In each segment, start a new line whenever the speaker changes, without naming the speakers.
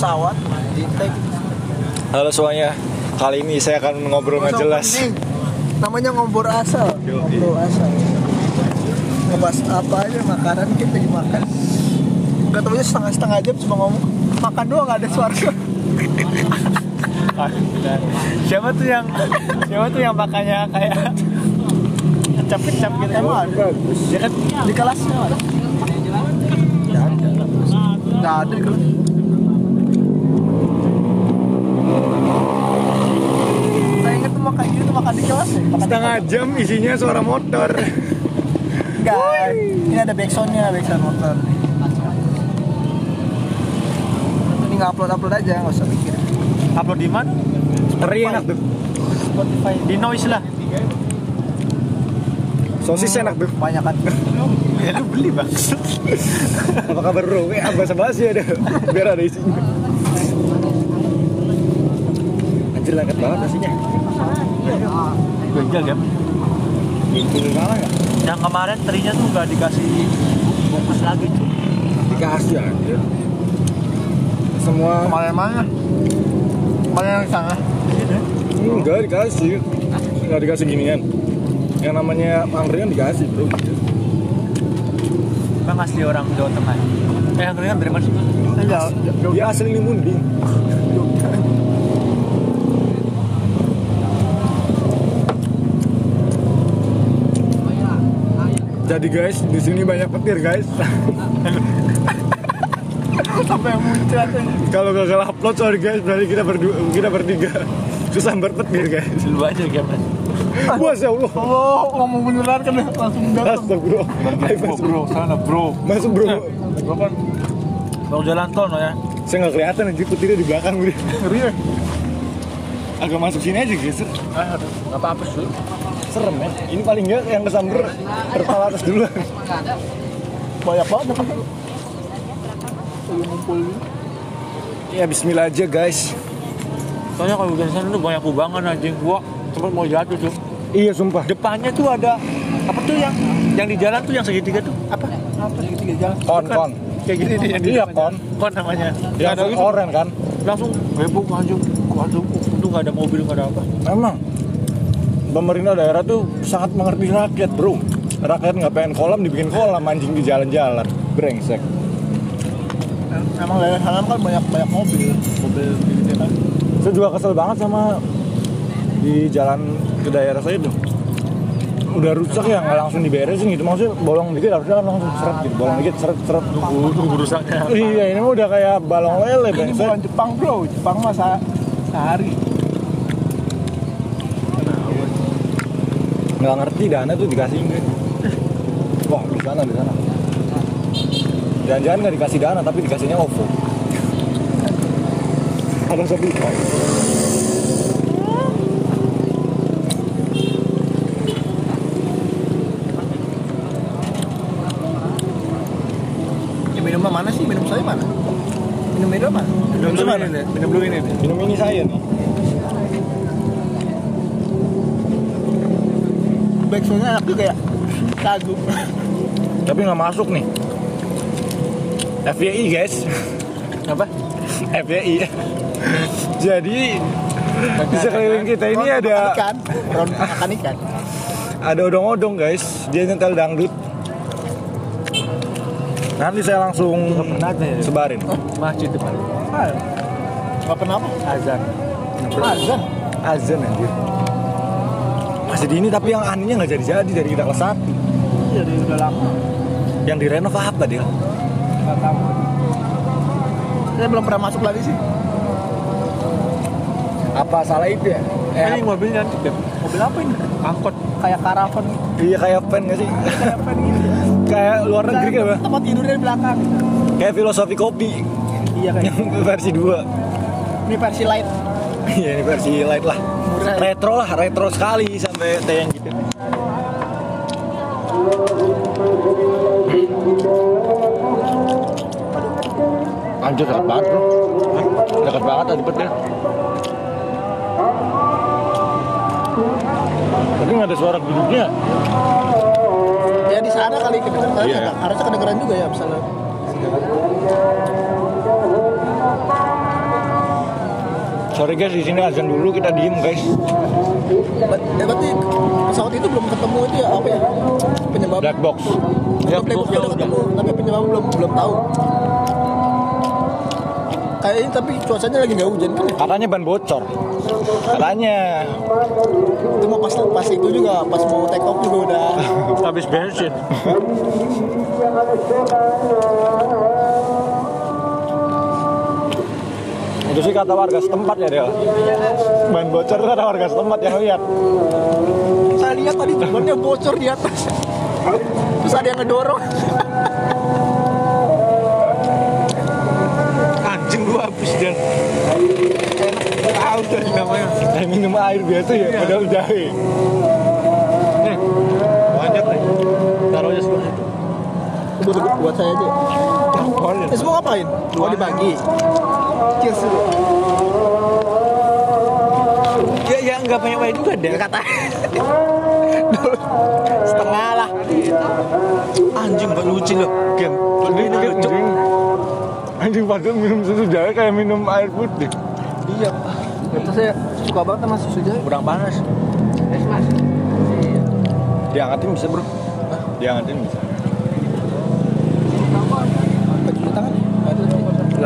pesawat di take
Halo semuanya. Kali ini saya akan ngobrol nggak jelas.
Ini namanya ngobrol asal ngobrol asal. Ngebahas apa aja makanan kita lagi makan ketemunya setengah setengah jam cuma ngomong makan doang gak ada suara.
Siapa tuh yang siapa tuh yang makanya kayak kecap kecap gitu?
Emang ada?
Ya kan
di kelasnya ada. Nggak ada di kelas saya inget tuh makan di
Setengah jam isinya suara motor.
Enggak, ini ada backsoundnya, backsound motor. Ini nggak upload upload aja, nggak usah mikir.
upload di mana
Teri enak tuh.
Spotify
di noise lah
Sosis enak tuh.
banyak kan.
ya lu beli bang
Apa kabar bro? Eh, apa basi ada. Biar ada isinya. Anjir lengket banget nasinya.
kan
Itu salah nggak?
yang kemarin terinya tuh nggak dikasih bungkus lagi cuy
Dikasih anjir. Semua
Kemarin mana? Kemarin yang sana.
enggak dikasih. Enggak dikasih ginian. Yang namanya angkringan dikasih bro.
bang asli orang Jawa Tengah eh keren dari mana sih
Dia asli Limundi. Jadi guys, di sini banyak petir guys.
sampai muncrat.
Kalau gagal upload sorry guys, berarti kita berdua, kita bertiga susah berpetir guys.
lu aja gimana
Masya Allah.
Oh, ngomong beneran kan langsung datang.
Astagfirullah. Ayo
bro,
masuk,
bro sana bro
masuk bro.
bro kan bang jalan tol no ya
Saya nggak kelihatan anjir petirnya di belakang gue.
Ngeri ya?
Agak masuk sini aja guys.
ah aduh nggak apa apa sih
Serem ya. Ini paling nggak yang kesamber terpal atas dulu.
Banyak banget gitu.
Ya Bismillah aja guys.
soalnya kalau di sana tuh banyak kubangan anjing gua sempat mau jatuh tuh
Iya sumpah.
depannya tuh ada apa tuh yang yang di jalan tuh yang segitiga tuh apa
Apa sih tiga jalan?
Kon
Bukan.
kon.
kayak gini nih yang
Iya, kon.
kon namanya
Yang
ada gitu
oren kan.
langsung heboh anjing waduh itu nggak ada mobil nggak ada apa
Emang pemerintah daerah tuh sangat mengerti rakyat bro. Rakyat nggak pengen kolam dibikin kolam anjing di jalan-jalan. Brengsek.
Emang daerah sana kan banyak banyak mobil, mobil gitu kan.
Saya juga kesel banget sama di jalan ke daerah saya tuh. Udah rusak ya nggak langsung diberesin gitu. Maksudnya bolong dikit harusnya kan langsung seret gitu. Bolong dikit seret seret.
tunggu rusaknya
Iya ini mah udah kayak balong lele
Ini
brengsek.
bukan Jepang bro, Jepang mah se- sehari.
Nggak ngerti dana tuh dikasih. Wah di sana di sana. Jangan-jangan nggak dikasih dana tapi dikasihnya OVO. Ada sepi.
Ya minumnya mana sih? Minum saya mana? Minum minum mana?
minum dulu ini deh minum dulu ini deh
Minum ini saya nih.
Juga ya. Lagu.
Tapi nggak masuk nih. FYI guys.
apa
FYI. Jadi di sekeliling kita ini
Ron
ada
ikan. Ron makan ikan.
ada odong-odong guys. Dia nyetel dangdut. Nanti saya langsung
ya
sebarin.
masjid depan
Ah, apa?
azan
Azan.
Azan anjir. Masih di ini tapi yang anehnya nggak jadi-jadi dari kita kelas 1.
Iya, dari udah lama.
Yang direnov apa dia?
Gak tahu. Saya belum pernah masuk lagi sih.
Apa salah itu ya?
eh, ini mobilnya nanti Beb. mobil apa ini angkot
Kayak karavan.
Iya kayak pen gak sih?
Kayak apa gitu.
kayak luar negeri kan Bang?
Tempat tidurnya di belakang.
Kayak filosofi kopi
Iya kayak.
yang versi 2.
Ini versi light.
Iya ini versi light lah. Retro lah, retro sekali sampai gitu. Anjir dekat banget bro Dekat banget tadi petir Tapi nggak ada suara duduknya
Ya di sana kali kedengeran.
Iya.
Harusnya kedengeran juga ya misalnya.
Sorry guys, di sini azan dulu kita diem guys.
Eh, berarti pesawat itu belum ketemu itu ya apa ya penyebab
Black box.
Black box udah ketemu tapi penyebab belum belum tahu kayaknya tapi cuacanya lagi nggak hujan kan ya?
Katanya ban bocor. Katanya
itu mau pas pas itu juga pas mau take off juga udah
Habis bensin.
itu sih kata warga setempat ya dia. Ban bocor itu kata warga setempat yang lihat.
saya lihat tadi bannya bocor di atas terus ada yang ngedorong
Anjing gua habis dan tahu tadi namanya.
Kayak minum air biasa ya, padahal jahe.
Nih, banyak nih. Taruh aja sebelah
buat, buat saya aja
Boleh.
Eh, semua ngapain? mau dibagi cheers dulu
Ya, ya nggak banyak banyak juga deh.
kata setengah lah
Anjing gak lucu loh. Game. Ini
Anjing,
lucu.
anjing. Padahal minum susu jahe kayak minum air putih.
iya itu saya suka banget sama susu jahe
Kurang panas.
Diangkatin bisa bro. Diangkatin bisa.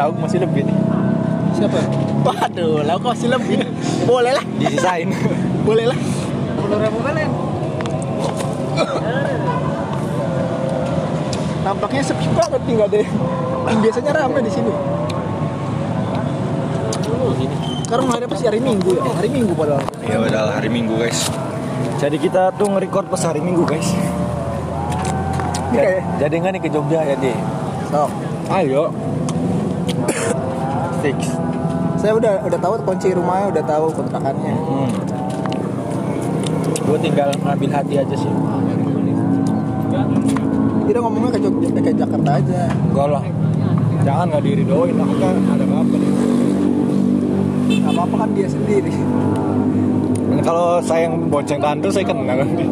Lauk masih lebih nih.
siapa waduh lauk masih lebih boleh lah
Disisain.
boleh lah Nampaknya sepi banget nih nggak ada. yang- Biasanya ramai di sini. Sekarang hari apa sih hari Minggu ya? Hari Minggu padahal.
ya udah hari Minggu guys. Jadi kita tuh nge-record pas hari Minggu guys.
Kayak
Jadi nggak nih ke Jogja ya deh.
sok.
Ayo.
Fix.
Saya udah udah tahu kunci rumahnya, udah tahu kontrakannya.
Hmm.
Gue tinggal ngambil hati aja sih.
Tidak ngomongnya ke Jogja, eh, ke Jakarta aja.
Enggak lah. Jangan nggak diri doain, aku kan ada apa nih.
Gak apa-apa kan dia sendiri.
Dan kalau saya yang bonceng tante saya kenal nanti.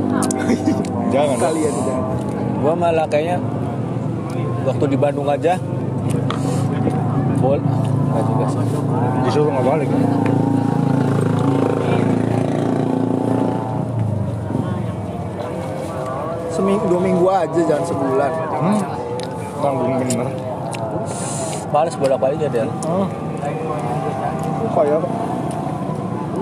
Jangan.
Kalian udah.
Gue malah kayaknya waktu di Bandung aja bol nggak juga sih
Disuruh nggak balik.
Seminggu dua minggu aja jangan sebulan.
Hmm. Tanggung bener.
males bolak balik ya Del
Kayak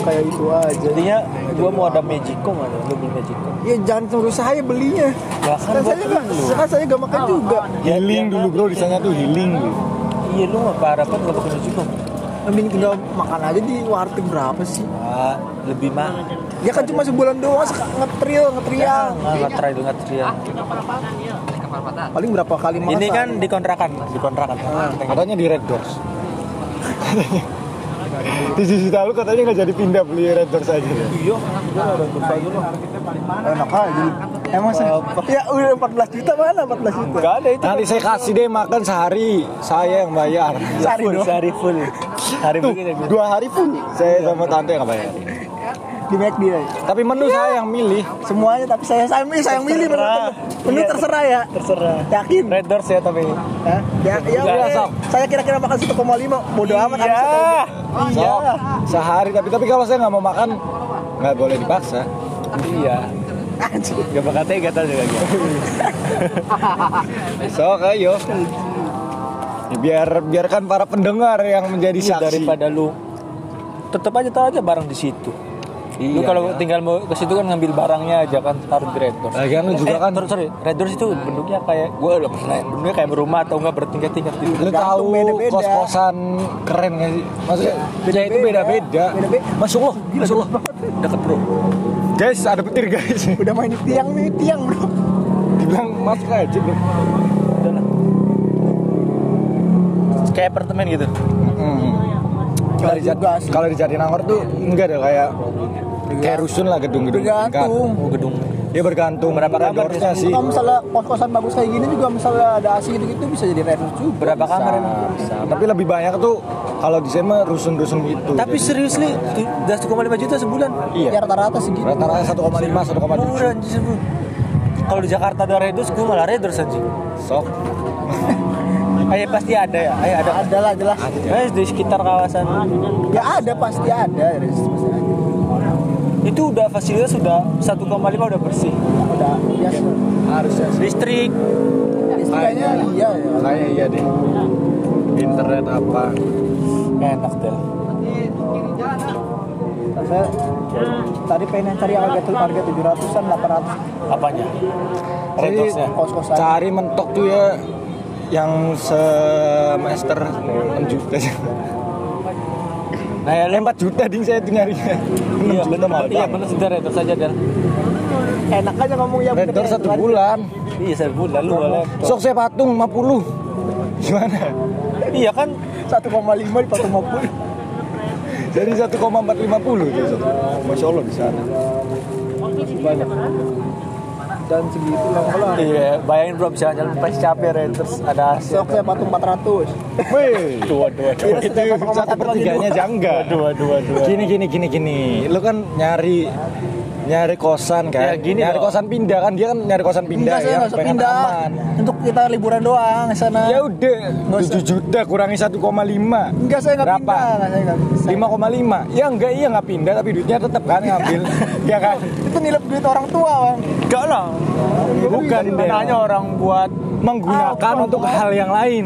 kayak itu aja.
jadinya gue mau ada Magico mana lu beli Magico
Ya jangan suruh saya belinya.
ya kan
saya nggak, kan saya gak makan juga.
Healing dulu bro, di sana tuh healing dulu.
Iya lu nggak parah kan nggak pakai Magico
Mending tinggal makan aja di warteg berapa sih?
ah lebih mah
Ya kan cuma sebulan doang sek- ngetril, ngetrial.
nggak nggak try nggak try
Paling berapa kali makan?
ini kan dikontrakan dikontrakan
Katanya di Red Doors. di sisi lalu katanya nggak jadi pindah beli Red Doors aja.
iya ada kursa dulu
enak aja. Emang saya, ya udah 14 juta mana 14 juta?
nggak ada itu
Nanti saya kasih deh makan sehari, saya yang bayar.
Sehari
full sehari full hari
Tuh, dua hari full saya sama tante yang bayar.
Di McD aja.
Tapi menu saya yang milih.
Semuanya tapi saya saya milih, saya yang milih menu,
Terserah.
menu
Iya.
terserah ya.
terserah
Yakin?
Red Doors ya tapi
Hah? Ya, ya oke.
sok.
Saya kira-kira makan 1,5 bodo amat
iya
satu.
iya
sehari tapi tapi kalau saya nggak mau makan nggak boleh dipaksa.
iya. Gak bakal tega tau juga gitu
Sok ayo. Ya, biar biarkan para pendengar yang menjadi
Iya,
saksi.
daripada lu tetep aja taruh aja barang di situ lu
Iya,
kalau
iya.
tinggal mau ke situ kan ngambil barangnya aja kan taruh di Red Doors
Lagian lu juga
eh,
kan-
sorry, Red Doors itu bentuknya kayak gue udah pernah ya, bentuknya kayak berumah atau enggak bertingkat-tingkat gitu
Lu tahu kos-kosan keren gak sih? Maksudnya beda itu beda-beda.
Beda-beda.
Masuk loh, masuk loh.
deket bro
Guys, ada petir guys.
Udah main di tiang nih, tiang bro.
Dibilang masuk aja bro.
Kayak apartemen gitu
Hmm. Kalau di kalau di Jatinangor tuh enggak ada kayak kayak rusun lah gedung-gedung.
Tergantung.
oh gedung
Dia bergantung
Berapa kamar
sih.
Kalau misalnya kos-kosan bagus kayak gini juga misalnya ada AC gitu-gitu bisa jadi rental juga.
berapa kamar emang
Bisa. Tapi lebih banyak tuh kalau di sini mah rusun-rusun gitu.
tapi
Jadi,
serius nih udah 1,5 juta sebulan
iya.
Ya rata-rata sih gitu.
Rata-rata 1,5 1,7.
murah anjir sebulan kalau di Jakarta ada Red Doors gue malah Red Doors anjing
Sok.
Eh pasti ada ya. Eh ada.
ada lah jelas
Eh di sekitar kawasan
ya ada ada. Pasti ada.
Itu udah fasilitas sudah 1,5 udah bersih.
udah biasa
Harusnya sih.
Listrik.
kayaknya iya ya
Kayaknya iya deh. Internet apa?
Enak deh.
saya tadi pengen cari harga tuh harga tujuh ratusan delapan ratus
Apanya? Redosnya.
kos kosan
Cari mentok tuh ya yang semester 6 juta
Nah, ya,
Eh 4 juta ding saya 6
Iya
mahal
Iya benar sudah redor saja dan.
enak aja ngomong ya
Door satu bulan.
Iya saya bulan lu boleh.
Sok saya patung 50 Gimana?
Iya kan?
satu koma lima di patung lima puluh.
Jadi 1,450 tuh Masya Allah di sana.
Banyak dan segitu lah. Kalau
Iya, bayangin bro bisa jalan pas capek Raiders ada AC.
sok saya patung empat ratus.
Wih.
Dua dua dua.
Itu satu per tiganya jangga.
Dua dua dua.
Gini gini gini gini. Lu kan nyari nyari kosan kan.
Ya, gini
nyari
loh.
kosan pindah kan dia kan nyari kosan pindah
enggak
ya pengen
pindah
aman.
untuk kita liburan doang sana.
Ya udah. 7 juta kurangi 1,5
enggak saya nggak pindah saya nggak bisa.
5,5 ya enggak iya nggak pindah tapi duitnya tetap kan ngambil. Ya kan?
Itu nilai duit orang tua bang.
Enggak lah.
bukan deh
Mananya orang buat
menggunakan
Ah,
untuk hal yang lain.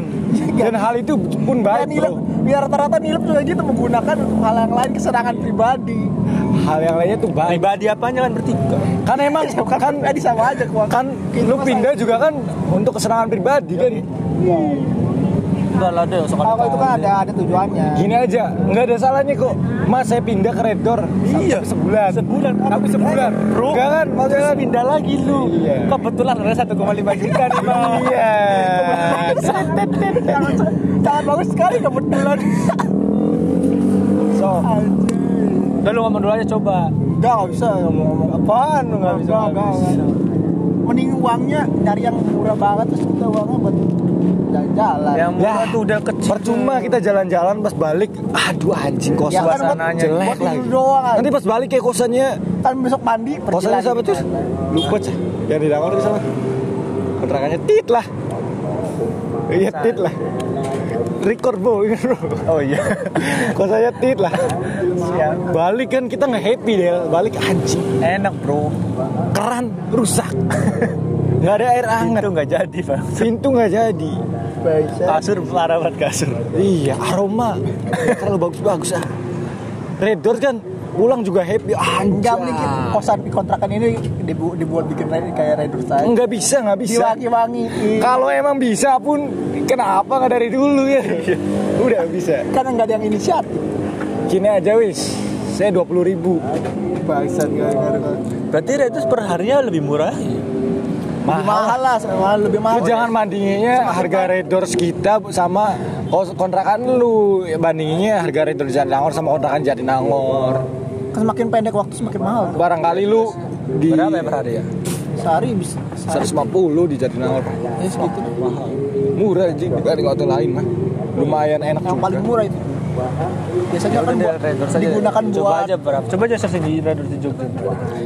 Dan hal itu pun
ya
baik bro.
biar rata-rata nilai juga gitu menggunakan hal yang lain kesenangan pribadi
hal yang lainnya tuh baik
pribadi apanya kan bertiga.
kan emang
kan
kan
pribadi sama aja keuangan
kan lu pindah juga kan untuk kesenangan pribadi kan
Enggak lah deh,
kalau itu kan ada ada tujuannya
gini aja nggak ada salahnya kok mas saya pindah ke Red Door
Iya.
sebulan
Sebulan.
tapi sebulan
Bro.
enggak kan maksudnya kan
pindah lagi lu.
Iya.
Kebetulan ada 1,5 juta nih, Bang.
iya
jangan jangan bagus sekali kebetulan
so
Udah lu ngomong dulu aja coba.
enggak nggak bisa. Ngomong-ngomong
apaan lu nggak bisa?
Enggak, enggak, enggak. mending uangnya nyari yang murah banget terus kita uangnya buat jalan-jalan.
Yang murah
Lah,
tuh udah kecil.
percuma kita jalan-jalan pas balik aduh anjing kos
Ya kan,
suasananya jelek
buat
lagi.
doang,
nanti pas balik kayak kosannya.
Kan besok mandi
kosannya siapa tuh lupa cah. Yang di Dangor di sana. Kontrakannya tit lah. Iya tit lah record bro.
Oh iya.
kosannya tit lah. Balik kan kita nggak happy deh balik anjing.
Enak, Bro.
keran rusak. Nggak ada air hangat.
Itu nggak jadi, Bang.
pintu nggak jadi.
Kasur parah banget kasur.
iya aroma. Terlalu bagus-bagus ah. Red kan pulang juga happy anjing
Enggak beli kosan di kontrakan ini dibu- dibuat bikin kayak Red saya.
nggak bisa nggak bisa
Diwangi-wangi.
kalau emang bisa pun kenapa nggak dari dulu ya udah bisa
kan enggak ada yang inisiatif.
gini aja wis saya dua puluh ribu
Bangsat.
Berarti Raiders per harinya lebih murah.
Lebih mahal lah, mahal lebih mahal.
lu jangan bandinginnya harga Red Doors kita sama kos- kontrakan lu bandinginnya harga Red Doors Jatinangor sama kontrakan Jatinangor
semakin pendek waktu semakin mahal.
barangkali lu di
Berapa ya per hari ya?
Sehari bisa.
150 di Jatinangor
Ya segitu.
mahal murah aja dibanding hotel lain mah lumayan enak
Yang
juga
paling murah itu. Biasanya kan buat, digunakan
Coba
buat
aja berapa? Coba aja searching di Raiders di Jogja.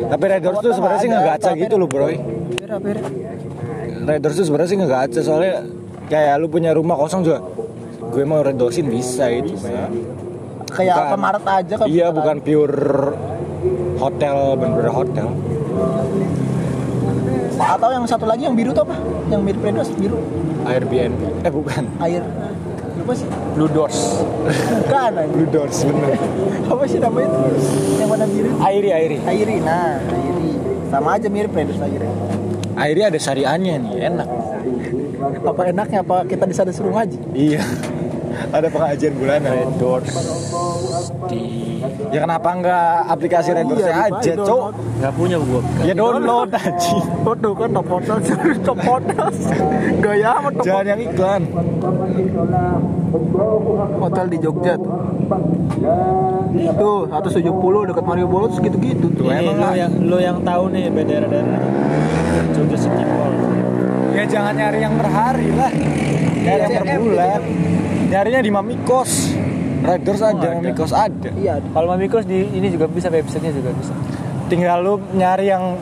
tapi Red Doors tuh sebenarnya sih ngegaca gitu loh bro
Pira-pira.
Red Doors tuh sebenarnya sih ngegaca soalnya kayak lu punya rumah kosong juga gue mau Red Doorsin bisa itu
Kayak
Bukan.
Alfamart aja kan.
iya bukan pure hotel bener-bener hotel
Atau yang satu lagi yang biru tuh apa? Yang mirip Red Doors biru.
Airbnb eh bukan
Air. Apa sih?
Blue Doors.
Bukan.
Blue Doors bener
Apa sih namanya itu? Yang warna biru?
Airi Airi
Airi, nah Airi sama aja mirip Red Doors Airi.
Airi ada syariahnya nih enak
Apa enaknya apa kita di sana suruh ngaji?
iya ada pengajian bulanan
Red Doors di
ya kenapa nggak aplikasi Red Doors
Iya,
aja cok
nggak punya gua.
ya download aja.
Waduh kan top hotel, top hotel. Gaya amat top
jangan yang iklan.
Hotel di Jogja tuh. Tuh 170 dekat Malioboro tuh gitu-gitu tuh.
Nih,
emang
lo yang lo yang tahu nih daerah-daerah Jogja City Mall.
ya jangan nyari yang per hari lah. Nyari yang per bulan. Nyarinya di Mamikos Red Doors ada,
ada.
Mamikos ada
Iya,
Kalau Mamikos di ini juga bisa websitenya juga bisa.
tinggal lu nyari yang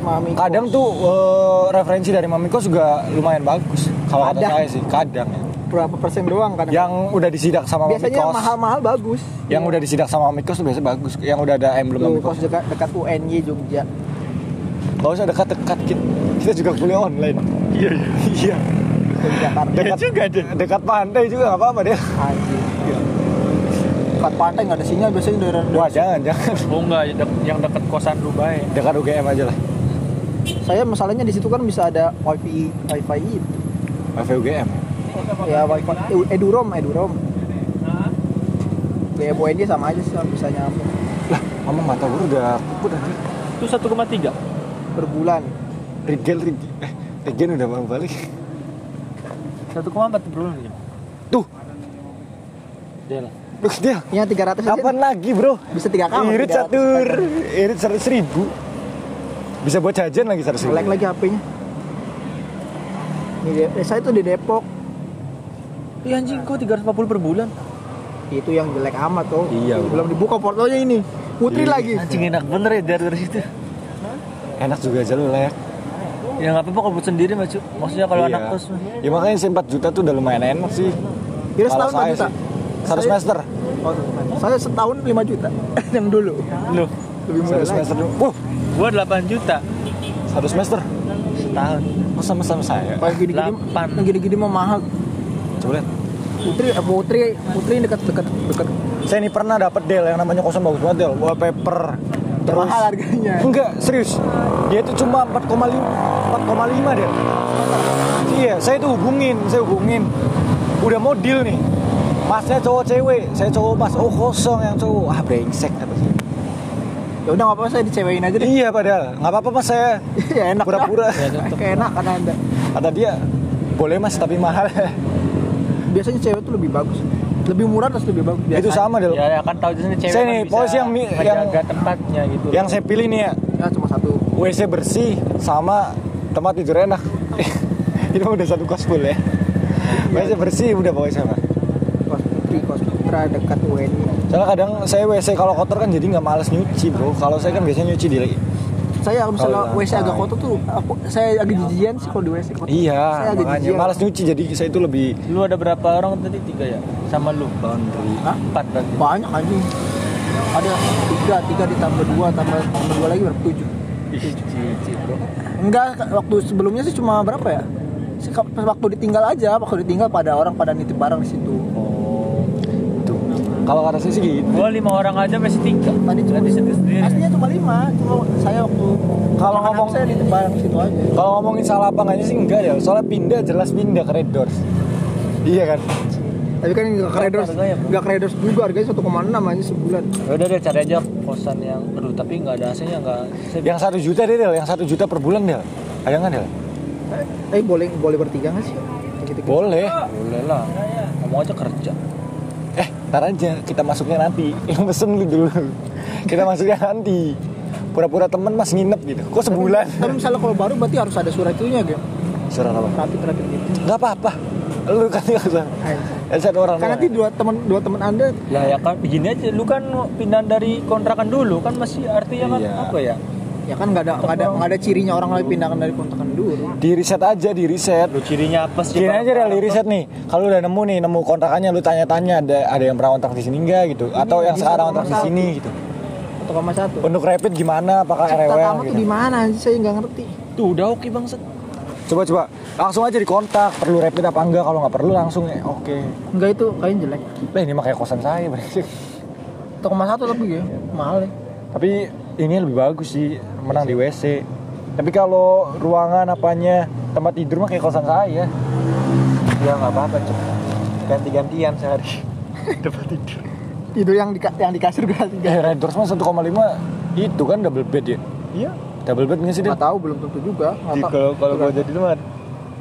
Mami.
kadang tuh eh, referensi dari Mamikos juga lumayan bagus Kalau kata
Ada.
saya sih kadang ya.
berapa persen doang kadang
Yang udah disidak sama
biasanya
Mikos.
mahal-mahal bagus
Yang udah disidak sama Mikos tuh biasa bagus. Yang udah ada emblem
Tuh,
Mikos.
kos dekat dekat UNY Jogja
Gak usah dekat-dekat kita, kita juga kuliah online. Iya iya.
Jakarta
Dekat juga deh. Dekat pantai juga nggak apa-apa deh.
Anjir. Dekat pantai nggak ada sinyal biasanya daerah
Wah jangan jangan.
Oh enggak, yang dekat kosan lu baik.
Dekat UGM aja lah.
saya masalahnya di situ kan bisa ada wifi wifi itu
Wifi UGM.
ya wifi eh, edurom edurom kayak UNY sama aja sih bisa nyambung
Lah, mama mata gue udah anjir.
Itu 1,3.
per bulan
Rigel Rigel. Eh, Regen udah mau balik.
1,4 per bulan. ya?
Tuh,
Dia lah.
Dia.
ya 300 aja
Kapan lagi bro?
bisa tiga kamar
Irit
300.
satu, irit seratus ribu. Bisa buat jajan lagi seratus ribu.
Lagi HP-nya Ini eh, saya tuh di Depok
Iya anjing kok 340 per bulan.
itu yang jelek amat tuh
Iya, Bro.
belum dibuka portonya ini Putri
Iya.
lagi
Anjing enak bener ya dari dari situ.
Enak juga jelek.
Ya nggak apa-apa kalau buat sendiri mah, Cuk. Maksudnya kalau
Iya.
anak kos.
Ya makanya sih 4 juta tuh udah lumayan enak sih.
Kira
Kalau
setahun 4
saya
juta
sih. Satu
Saya-
semester.
oh, saya setahun 5 juta yang dulu
Lu,
lebih murah
Satu semester. Wah,
gua 8 juta
satu semester.
setahun.
Oh sama-sama saya.
Kalau gini-gini, yang gini-gini mah mahal.
Coba lihat.
Putri, eh, Putri, Putri yang dekat-dekat dekat.
Saya ini pernah dapat Del yang namanya kosan bagus banget Del. Wallpaper. Terus
Mahal harganya.
Enggak, serius. Dia itu cuma 4,5 4,5 Del. Iya, saya itu hubungin, saya hubungin. Udah mau deal nih. Masnya cowok cewek, saya cowok mas. Oh kosong yang cowok. Ah brengsek kata saya.
Ya udah nggak apa-apa saya dicewain aja deh.
Iya padahal, nggak apa-apa mas saya.
ya enak.
Pura-pura.
Kayak enak kan anda.
Kata dia, boleh mas tapi mahal.
Biasanya cewek tuh lebih bagus. Lebih murah terus lebih bagus.
itu sama Del.
Ya, ya kan tahu sini cewek
Saya
kan
nih,
bisa
polisi yang mi- yang-
tempatnya gitu.
Yang saya pilih nih ya,
Ya cuma satu.
WC bersih sama tempat tidur enak. Itu udah satu kos full ya. WC bersih udah pokoknya sama.
Putra dekat UNY.
Soalnya kadang saya WC kalau kotor kan jadi nggak males nyuci bro. Kalau saya kan biasanya nyuci di
Saya kalau misalnya
Kalau
WC agak kotor tuh, aku, saya agak jijian sih kalau di WC kotor.
Iya,
Saya agak
makanya
jijian.
males nyuci jadi saya itu lebih
Lu ada berapa orang tadi? Tiga ya? Sama lu?
Hah?
Empat berarti.
Banyak anjing. Ada tiga, tiga ditambah dua, tambah tambah dua lagi berapa? Tujuh.
Cici bro.
Enggak, waktu sebelumnya sih cuma berapa ya? Waktu ditinggal aja, waktu ditinggal pada orang pada nitip barang di situ.
Oh.
Kalau kata saya sih gitu.
Gua lima orang aja masih tiga.
Tadi cuma
Tadi sendiri sendiri.
Aslinya cuma lima, cuma saya waktu
Kalau ngomong-
saya di situ aja.
Kalau ngomongin salah apa enggaknya sih enggak ya. Soalnya pindah jelas pindah ke Red Doors. Iya kan?
Tapi kan nggak kredors, nggak kredors juga harganya 1,6 aja sebulan.
Ya udah deh cari aja kosan yang aduh tapi nggak ada AC-nya nggak.
Yang satu juta deh Del, yang satu juta per bulan Del. Ada nggak Del?
Eh boleh boleh bertiga nggak sih?
Boleh.
boleh lah. Ngomong aja kerja.
Ntar aja kita masuknya nanti. Yang pesen lu dulu. Kita masuknya nanti. Pura-pura temen mas nginep gitu. Kok sebulan?
Tapi misalnya kalau baru berarti harus ada surat itunya gitu.
Surat apa?
Rapid rapid gitu.
Gak apa-apa. Lu kan nggak usah. Ya, satu orang.
Karena nanti dua teman dua teman anda
Ya ya kan begini aja. Lu kan pindah dari kontrakan dulu kan masih artinya kan
Iya.
apa ya?
Ya kan nggak ada nggak ada nggak ada cirinya orang lain pindahkan dari kontrakan dulu.
di riset aja, di riset.
Lu cirinya apa sih?
Gini aja di riset nih. Kalau udah nemu nih, nemu kontrakannya, lu tanya-tanya ada ada yang pernah kontrak di sini enggak gitu, atau yang
di
sekarang
satu
kontrak di sini gitu.
1,1.
Untuk rapid gimana? Apakah
Cipta
RW
kamu tuh
gitu?
di mana sih? Saya nggak ngerti.
Tuh udah oke banget.
Coba coba langsung aja dikontak. Perlu rapid apa enggak? Kalau nggak perlu langsung ya oke.
Enggak itu kayaknya jelek.
Lah ini mah kayak kosan saya. brengsek.
1,1 tapi ya mahal ya.
Tapi ini lebih bagus sih menang di WC. Tapi kalau ruangan apanya tempat tidur mah kayak kosan saya.
Ya nggak apa-apa cuk. Ganti-gantian sehari. Tempat tidur.
Tidur yang di yang di kasur gratis.
Eh Red Doors mah 1,5 itu kan double bed ya.
Iya.
Double bed nggak sih dia?
Nggak tahu belum tentu juga.
Di-. Kalau kalau gua jadi lu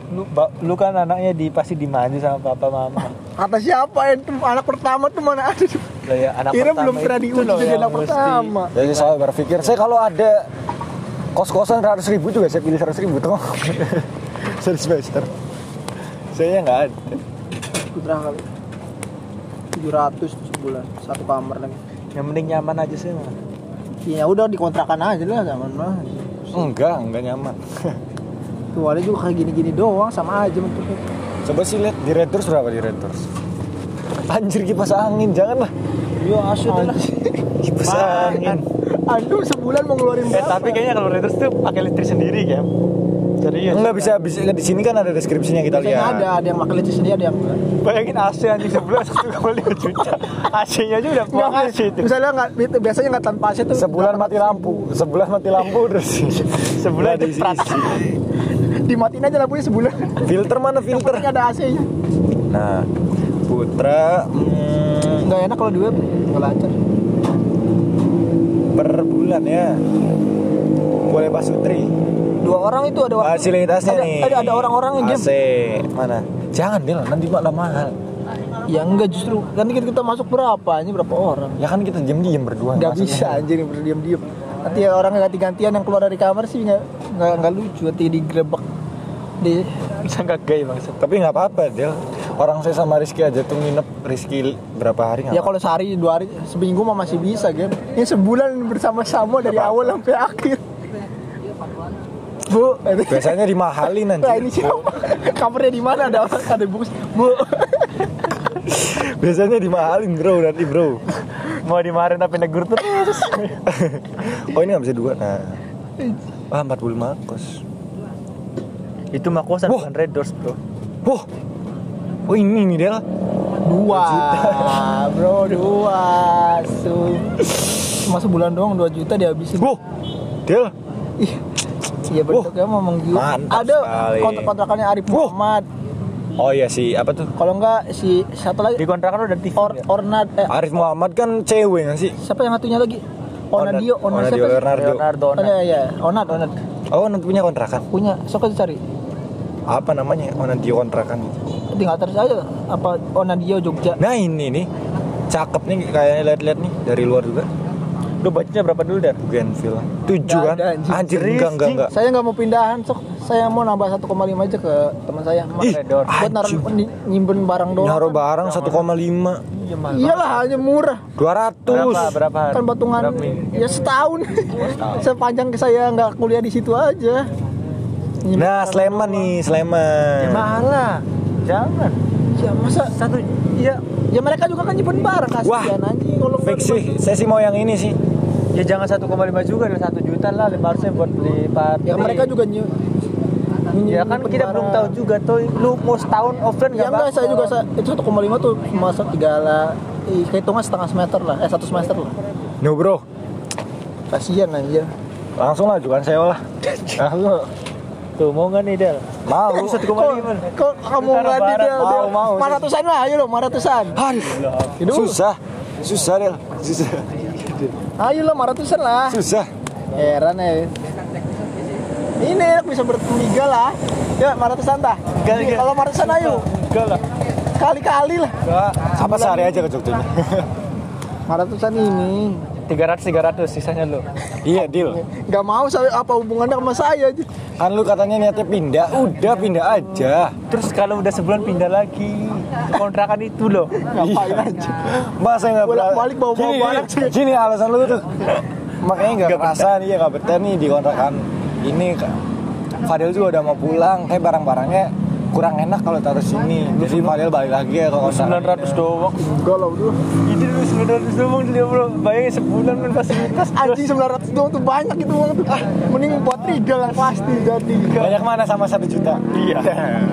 lu, ba- lu kan anaknya di pasti dimanja sama papa mama.
Kata siapa itu anak pertama tuh mana ada?
Lah ya anak
Kira
pertama
belum pernah diuji jadi
yang
anak
mesti-
pertama.
Jadi saya berpikir saya kalau ada kos-kosan 100 ribu juga saya pilih 100 ribu tuh. Satu semester. Saya nggak ada.
Putra kali. 700 tuh sebulan satu kamar lagi.
Yang penting nyaman aja sih mah.
Ya udah dikontrakan aja lah zaman mah.
Enggak, enggak nyaman.
Keluarnya juga kayak gini-gini doang sama aja bentuknya.
Coba sih lihat di Red Doors berapa di Red Doors. Anjir kipas angin, janganlah.
Yo asyik lah.
Kipas angin.
Aduh sebulan mau ngeluarin
Eh
berapa?
tapi kayaknya kalau Raiders tuh pakai listrik sendiri kan. Serius.
Enggak bisa bisa di sini kan ada deskripsinya kita
Biasanya
lihat.
ada, ada yang pakai listrik sendiri, ada yang enggak.
Bayangin AC anjing sebulan 1,5 juta. AC-nya aja udah
Enggak kan?
itu.
Misalnya nggak, itu biasanya nggak tanpa AC tuh.
Sebulan mati lampu, sebulan mati lampu terus.
Sebulan
Nggak diisi.
Dimatiin aja lampunya sebulan.
Filter mana filter?
Penting ada AC-nya.
Nah, Putra hmm,
Nggak enak kalau di web, nggak lancar.
Per bulan ya. Boleh Pak Sutri.
Dua orang itu ada orang.
Fasilitasnya
ada,
nih.
Ada, ada orang-orang yang game.
AC mana? Jangan Dil, nanti malah mahal.
Ya enggak justru nanti kita, kita masuk berapa? Ini berapa orang?
Ya kan kita diam-diam berdua.
Nggak
masuknya.
bisa anjir berdiam-diam. Nanti orang ganti-gantian yang keluar dari kamar sih nggak nggak nggak lucu. Nanti digrebek di
Bisa nggak gay maksud.
Tapi nggak apa-apa Del. Orang saya sama Rizky aja tuh nginep Rizky berapa hari nggak
Ya kalau sehari dua hari seminggu mah masih bisa game. Ini sebulan bersama-sama dari awal sampai akhir. Bu,
Biasanya dimahalin nanti.
Nah ini siapa? Kamarnya di mana? Ada orang ada bungkus. Bu,
Biasanya dimahalin bro nanti bro.
Mau dimarahin tapi negur terus.
Oh ini nggak bisa dua. Nah, ah 45 kos.
Itu mah kosan bukan Red Doors, Bro.
Wah, oh ini nih Del.
dua, bro dua. So, cuma sebulan doang 2 juta dihabisin.
Wah, Del.
Ih, Iya bentuknya memang gila.
Mantap
Ada kontrak-kontrakannya Arif
Wah.
Muhammad.
Oh iya sih, apa tuh?
Kalau enggak si satu lagi
Di kontrakan udah TV.
Or,
ya?
Ornad eh,
Arif Muhammad kan cewek nggak sih?
siapa yang satunya lagi? Onadio, Onad
Onadio? Leonardo.
Leonardo.
Oh, iya, iya, Onad, Onad.
Oh, nanti punya kontrakan.
Punya, sok aja cari.
Apa namanya? Onadio kontrakan.
Tinggal terus aja apa Onadio Jogja.
Nah ini nih, cakep nih kayaknya lihat-lihat nih dari luar juga.
Lu bacanya berapa dulu, Dar?
Bougainville. Tujuh
Nggak
kan?
ada.
Anjir,
Serius,
enggak, enggak, enggak.
Saya nggak mau pindahan, sok. Saya mau nambah 1,5 aja ke teman saya.
Ih,
Redor.
Buat naruh nyimpen barang doang.
Naruh barang 1,5
Iya.
Iyalah hanya murah.
200
Berapa? Berapa?
Kan patungan
Berapa
ya setahun. Sepanjang saya nggak kuliah di situ aja. Nyimpen
Nah, Sleman nih, Sleman.
Ya mahal lah. Jangan.
Ya masa
Satu ya
ya mereka juga kan nyimpen barang
Wah,
kasihan anjing kalau
Fix sih, saya sih mau yang ini sih.
ya jangan 1,5 juga dan 1 juta lah 500 buat beli party.
Ya mereka juga nyu
Ya kan kita
barang.
belum tahu juga tuh lu mau setahun offline
Ya
nggak
enggak, saya juga sa- itu 1,5 tuh masuk tiga lah. Ih, Kehitungnya setengah semester lah, eh satu semester lah.
No bro,
Kasihan anjir.
langsung ajukan sewa lah. Langsung.
Tuh mau nggak nih Del?
Mau.
1,5.
Kok kamu nggak dia?
Mau, mau.
Lima ratusan lah, ayo lo, lima ratusan.
Aduh, susah. Susah, Del. Susah.
Ayo lo, lima ratusan lah.
Susah.
Heran ya. Ini enak bisa bertiga lah. Ya, lima ratusan tah. Kalau lima ratusan ayo.
Enggak lah.
Kali-kali lah.
Apa sehari aja ke Jogja
Lima ratusan ini.
300 300 sisanya lu.
Iya, deal.
Gak mau saya apa hubungannya sama saya aja.
Kan lu katanya niatnya pindah, udah pindah aja.
Terus kalau udah sebulan pindah lagi kontrakan itu loh.
Ngapain
Iya.
aja.
Masa nggak
Bolak-balik bawa-bawa
Gini,
barang
gini, Gini alasan lu tuh. Makanya nggak kerasa nih ya nggak betah nih di kontrakan ini. Fadil juga udah mau pulang, kayak barang-barangnya kurang enak kalau taruh sini. Jadi Fadil balik lagi ya ke kontrakan.
900 doang.
Enggak lah udah.
Ini dulu 900 doang dia bro. Bayangin sebulan kan fasilitas.
Anjing 900 doang tuh banyak itu uang tuh. Ah, mending buat tiga lah pasti jadi.
Banyak mana sama satu juta?
Iya.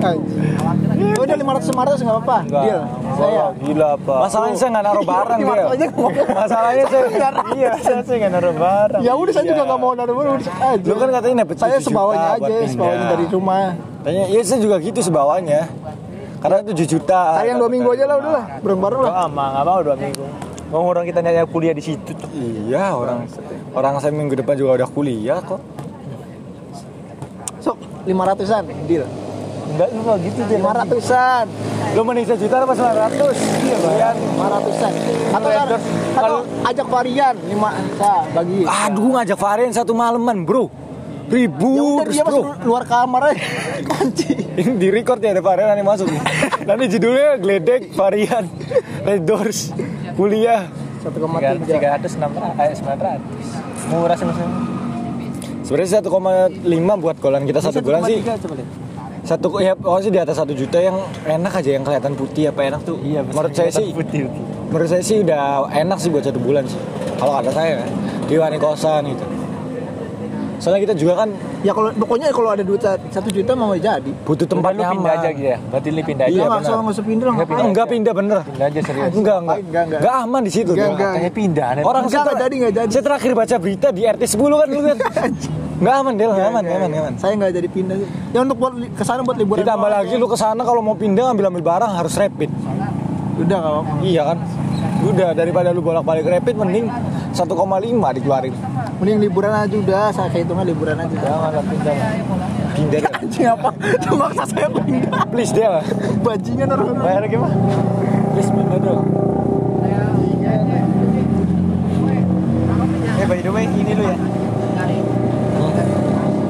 Anjing. Udah 500 500 enggak apa-apa. Deal. Saya.
Gila apa?
Masalahnya saya nggak naruh barang dia. Masalahnya saya
Iya, saya sih nggak naruh barang.
Ya udah saya juga enggak mau naruh barang udah aja.
Lu kan katanya dapet
saya
7 juta
sebawanya aja, sebawanya dari rumah.
Tanya, iya saya juga gitu sebawanya. Karena 7 juta.
Yang dua minggu aja lah udah lah, bareng-bareng lah.
Ah, nggak mau dua minggu. Mau orang kita nyari kuliah di situ.
Iya orang orang saya minggu depan juga udah kuliah kok.
Sok 500-an, deal.
Enggak lu nggak gitu deh.
500-an.
Lu mending sejuta apa 900? Iya
Varian 500-an. Atau
Red
kan, atau
kalau-
ajak varian 5 nah, bagi.
Aduh ngajak varian satu malaman bro.
Ya udah dia
bro.
masuk luar kamar aja. Kunci.
Ini di record ya ada varian yang masuk. Nanti judulnya geledek varian Red Doors kuliah
1,3.
300 600 eh 900. Murah sih maksudnya.
Sebenarnya 1,5 buat kolan kita satu bulan sih.
1,3 coba lihat.
Satu ya pokoknya sih di atas satu juta yang enak aja yang kelihatan putih apa enak tuh. menurut saya sih
putih.
menurut saya sih udah enak sih buat satu bulan sih. Kalau kata saya ya, di wani kosan gitu. Soalnya kita juga kan
Ya kalau pokoknya kalau ada duit satu juta mau jadi.
butuh tempat
lu pindah aja gitu ya. Berarti lu pindah aja.
Iya,
Iya, nggak usah nggak usah pindah.
Nggak pindah.
Enggak pindah bener.
Pindah aja serius.
Enggak, enggak.
Enggak, enggak.
Enggak aman di situ.
Enggak, enggak.
Katanya pindah.
Orang
Enggak,
saya
nggak
ter-
jadi, nggak jadi.
Saya terakhir baca berita di RT 10 kan dulu kan. Enggak aman Del, enggak aman, enggak aman, enggak aman.
Saya nggak jadi pindah sih. Ya untuk buat li- ke sana buat liburan.
Ditambah lagi lu ke sana kalau mau pindah ngambil-ambil barang harus rapid.
Udah apa-apa.
Iya kan? Udah daripada lu bolak-balik rapid mending 1,5 dikeluarin.
Mending liburan aja udah. Saya hitungnya liburan aja.
Jangan lah pindah.
Pindah deh.
Anjing apa? Cuma maksa saya pindah.
Please Del.
Bajingan orang.
Bayar gimana?
Please pindah dong.
Eh by the way ini lu ya.